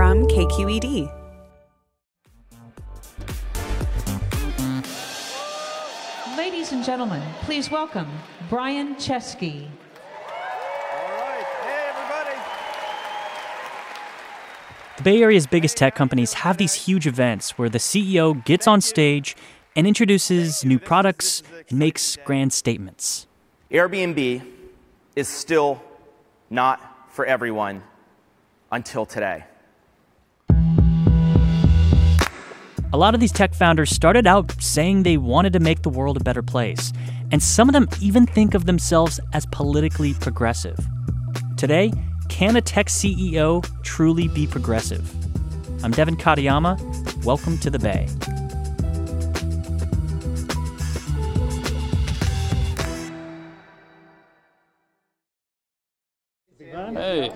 from KQED. Ladies and gentlemen, please welcome Brian Chesky. The Bay Area's biggest tech companies have these huge events where the CEO gets on stage and introduces new products and makes grand statements. Airbnb is still not for everyone until today. A lot of these tech founders started out saying they wanted to make the world a better place, and some of them even think of themselves as politically progressive. Today, can a tech CEO truly be progressive? I'm Devin Katayama. Welcome to the Bay. Hey.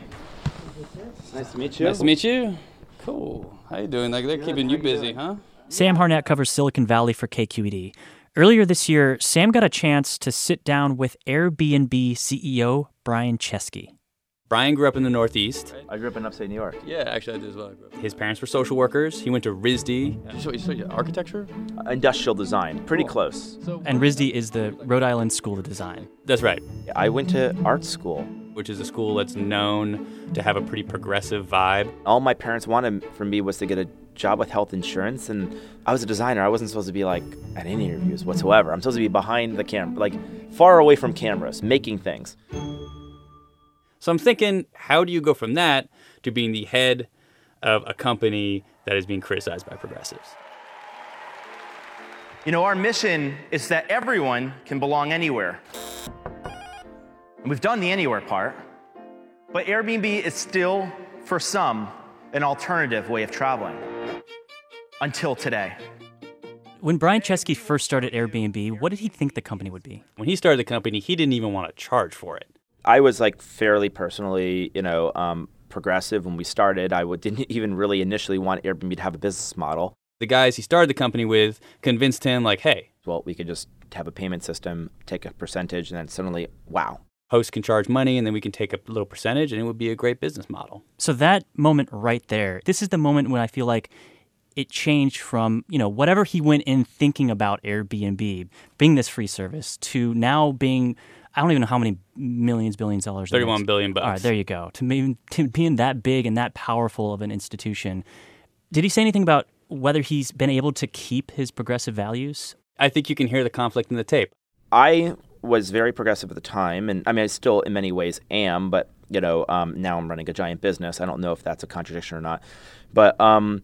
Nice to meet you. Nice to meet you. Cool. How you doing? Like they're Good. keeping you busy, huh? Sam Harnett covers Silicon Valley for KQED. Earlier this year, Sam got a chance to sit down with Airbnb CEO Brian Chesky. Brian grew up in the Northeast. I grew up in upstate New York. Yeah, actually, I did as well. His parents were social workers. He went to RISD. So, so architecture? Uh, industrial design. Pretty cool. close. And RISD is the Rhode Island School of Design. That's right. I went to art school which is a school that's known to have a pretty progressive vibe. All my parents wanted from me was to get a job with health insurance, and I was a designer. I wasn't supposed to be like at any interviews whatsoever. I'm supposed to be behind the camera, like far away from cameras, making things. So I'm thinking, how do you go from that to being the head of a company that is being criticized by progressives? You know, our mission is that everyone can belong anywhere. And we've done the anywhere part, but Airbnb is still, for some, an alternative way of traveling. Until today. When Brian Chesky first started Airbnb, what did he think the company would be? When he started the company, he didn't even want to charge for it. I was like fairly personally, you know, um, progressive when we started. I w- didn't even really initially want Airbnb to have a business model. The guys he started the company with convinced him, like, hey, well, we could just have a payment system, take a percentage, and then suddenly, wow, host can charge money and then we can take a little percentage and it would be a great business model. So that moment right there, this is the moment when I feel like it changed from, you know, whatever he went in thinking about Airbnb being this free service to now being I don't even know how many millions, billions of dollars. Thirty-one billion bucks. All right, there you go. To me, to being that big and that powerful of an institution, did he say anything about whether he's been able to keep his progressive values? I think you can hear the conflict in the tape. I was very progressive at the time, and I mean, I still in many ways am, but you know, um, now I'm running a giant business. I don't know if that's a contradiction or not, but um,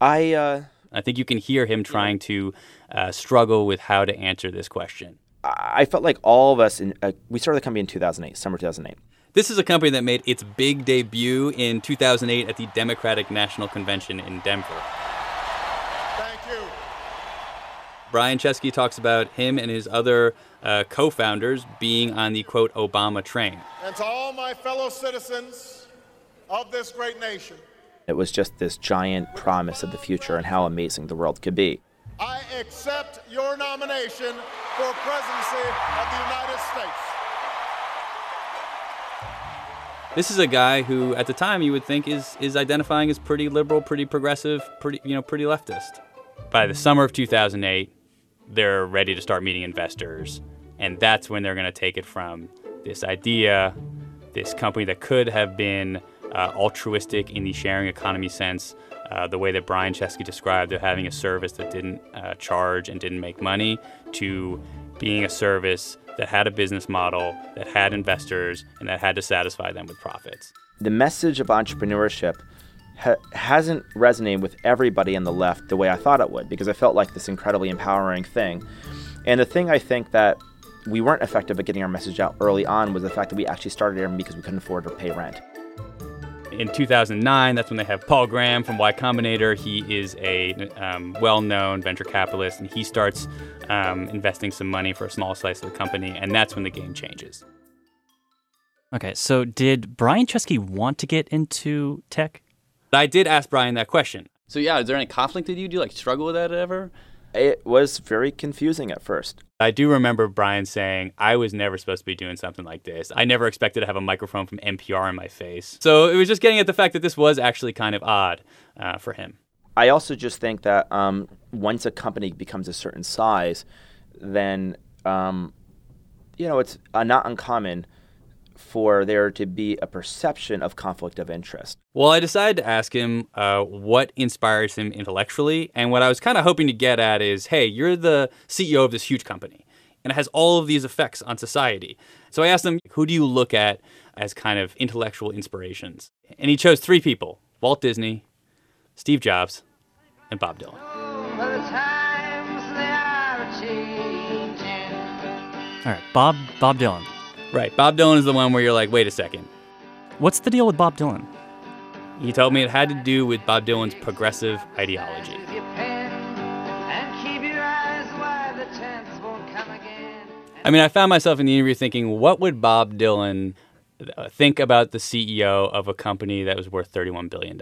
I. Uh, I think you can hear him trying to uh, struggle with how to answer this question. I felt like all of us, in, uh, we started the company in 2008, summer 2008. This is a company that made its big debut in 2008 at the Democratic National Convention in Denver. Brian Chesky talks about him and his other uh, co founders being on the quote Obama train. And to all my fellow citizens of this great nation, it was just this giant promise of the future and how amazing the world could be. I accept your nomination for presidency of the United States. This is a guy who, at the time, you would think is is identifying as pretty liberal, pretty progressive, pretty you know, pretty leftist. By the summer of 2008, they're ready to start meeting investors. And that's when they're going to take it from this idea, this company that could have been uh, altruistic in the sharing economy sense, uh, the way that Brian Chesky described of having a service that didn't uh, charge and didn't make money, to being a service that had a business model, that had investors, and that had to satisfy them with profits. The message of entrepreneurship ha- hasn't resonated with everybody on the left the way I thought it would, because I felt like this incredibly empowering thing. And the thing I think that we weren't effective at getting our message out early on was the fact that we actually started Airbnb because we couldn't afford to pay rent. In 2009, that's when they have Paul Graham from Y Combinator. He is a um, well known venture capitalist, and he starts um, investing some money for a small slice of the company, and that's when the game changes. Okay, so did Brian Chesky want to get into tech? I did ask Brian that question. So, yeah, is there any conflict with you? Do you like struggle with that ever? It was very confusing at first. I do remember Brian saying, I was never supposed to be doing something like this. I never expected to have a microphone from NPR in my face. So it was just getting at the fact that this was actually kind of odd uh, for him. I also just think that um, once a company becomes a certain size, then, um, you know, it's uh, not uncommon for there to be a perception of conflict of interest. Well, I decided to ask him uh, what inspires him intellectually. And what I was kind of hoping to get at is hey, you're the CEO of this huge company, and it has all of these effects on society. So I asked him, who do you look at as kind of intellectual inspirations? And he chose three people Walt Disney, Steve Jobs, and Bob Dylan. All right, Bob Bob Dylan. Right. Bob Dylan is the one where you're like, wait a second. What's the deal with Bob Dylan? He told me it had to do with Bob Dylan's progressive ideology. I mean, I found myself in the interview thinking, what would Bob Dylan uh, think about the CEO of a company that was worth $31 billion?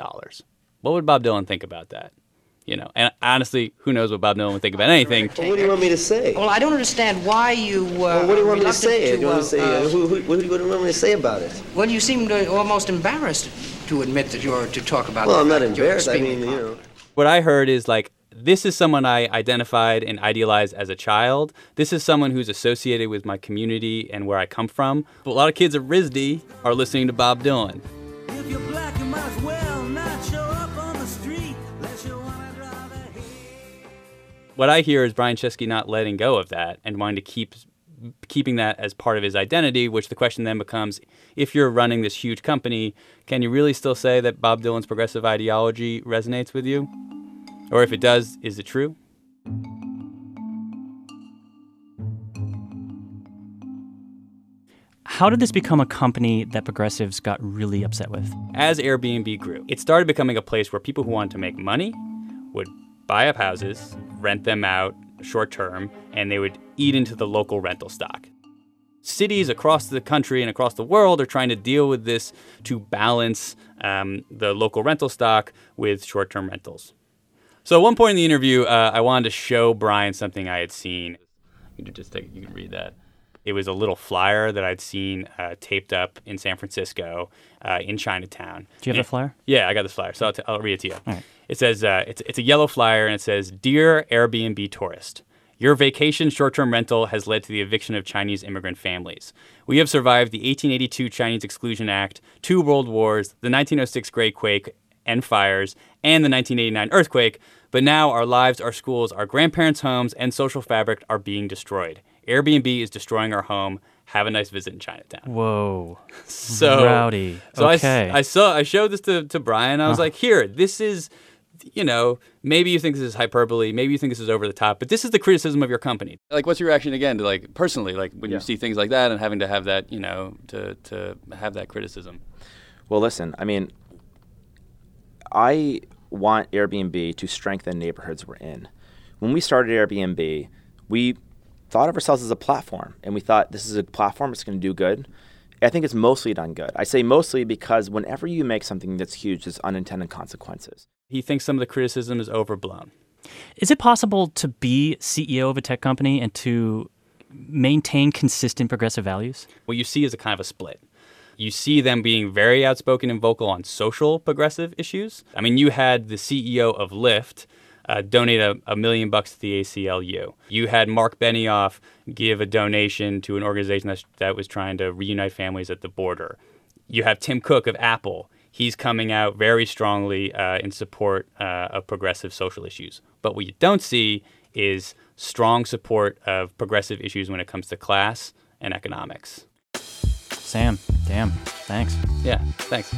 What would Bob Dylan think about that? You know, and honestly, who knows what Bob Dylan would think about anything? Well, what do you want me to say? Well, I don't understand why you. Uh, well, what do you want me to say? To, do you want to say uh, uh, who, who, what do you want me to say about it? Well, you seem almost embarrassed to admit that you're to talk about. Well, I'm not embarrassed. I mean, you know. What I heard is like, this is someone I identified and idealized as a child. This is someone who's associated with my community and where I come from. But a lot of kids at RISD are listening to Bob Dylan. What I hear is Brian Chesky not letting go of that and wanting to keep keeping that as part of his identity, which the question then becomes if you're running this huge company, can you really still say that Bob Dylan's progressive ideology resonates with you? Or if it does, is it true? How did this become a company that progressives got really upset with? As Airbnb grew, it started becoming a place where people who wanted to make money would buy up houses, rent them out short term, and they would eat into the local rental stock. Cities across the country and across the world are trying to deal with this to balance um, the local rental stock with short term rentals. So at one point in the interview, uh, I wanted to show Brian something I had seen. You can just take, you can read that. It was a little flyer that I'd seen uh, taped up in San Francisco, uh, in Chinatown. Do you have the flyer? Yeah, I got this flyer, so I'll, t- I'll read it to you. Right. It says uh, it's it's a yellow flyer, and it says, "Dear Airbnb tourist." Your vacation short term rental has led to the eviction of Chinese immigrant families. We have survived the 1882 Chinese Exclusion Act, two world wars, the 1906 Great Quake and fires, and the 1989 earthquake, but now our lives, our schools, our grandparents' homes, and social fabric are being destroyed. Airbnb is destroying our home. Have a nice visit in Chinatown. Whoa. So Rowdy. So I s- okay. I, saw I showed this to, to Brian. I was Huh. like, here, this is you know, maybe you think this is hyperbole, maybe you think this is over the top, but this is the criticism of your company. Like, what's your reaction again to like personally, like when Yeah. you see things like that and having to have that, you know, to to have that criticism? Well, listen, I mean, I want Airbnb to strengthen neighborhoods we're in. When we started Airbnb, we thought of ourselves as a platform, and we thought this is a platform that's going to do good. I think it's mostly done good. I say mostly because whenever you make something that's huge, there's unintended consequences. He thinks some of the criticism is overblown. Is it possible to be CEO of a tech company and to maintain consistent progressive values? What you see is a kind of a split. You see them being very outspoken and vocal on social progressive issues. I mean, you had the CEO of Lyft uh, donate a, a million bucks to the ACLU. You had Marc Benioff give a donation to an organization that's, that was trying to reunite families at the border. You have Tim Cook of Apple. he's coming out very strongly uh, in support uh, of progressive social issues. But what you don't see is strong support of progressive issues when it comes to class and economics. Sam, damn, thanks. Yeah, thanks.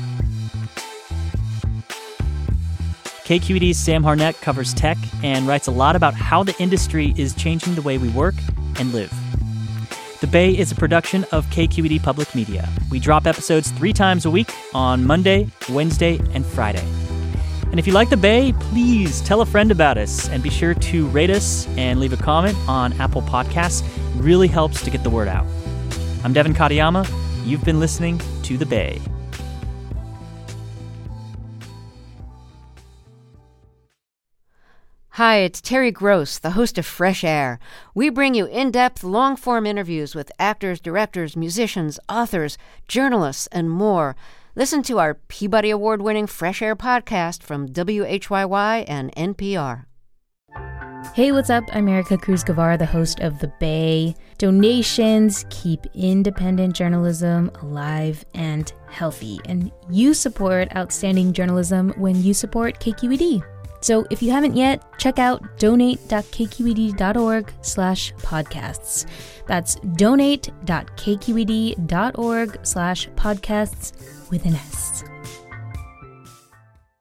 KQED's Sam Harnett covers tech and writes a lot about how the industry is changing the way we work and live. The Bay is a production of KQED Public Media. We drop episodes three times a week on Monday, Wednesday, and Friday. And if you like The Bay, please tell a friend about us and be sure to rate us and leave a comment on Apple Podcasts. It really helps to get the word out. I'm Devin Katayama. You've been listening to The Bay. Hi, it's Terry Gross, the host of Fresh Air. We bring you in depth, long form interviews with actors, directors, musicians, authors, journalists, and more. Listen to our Peabody Award winning Fresh Air podcast from WHYY and NPR. Hey, what's up? I'm Erica Cruz Guevara, the host of The Bay. Donations keep independent journalism alive and healthy, and you support outstanding journalism when you support KQED. So if you haven't yet, check out donate.kqed.org slash podcasts. That's donate.kqed.org slash podcasts with an S.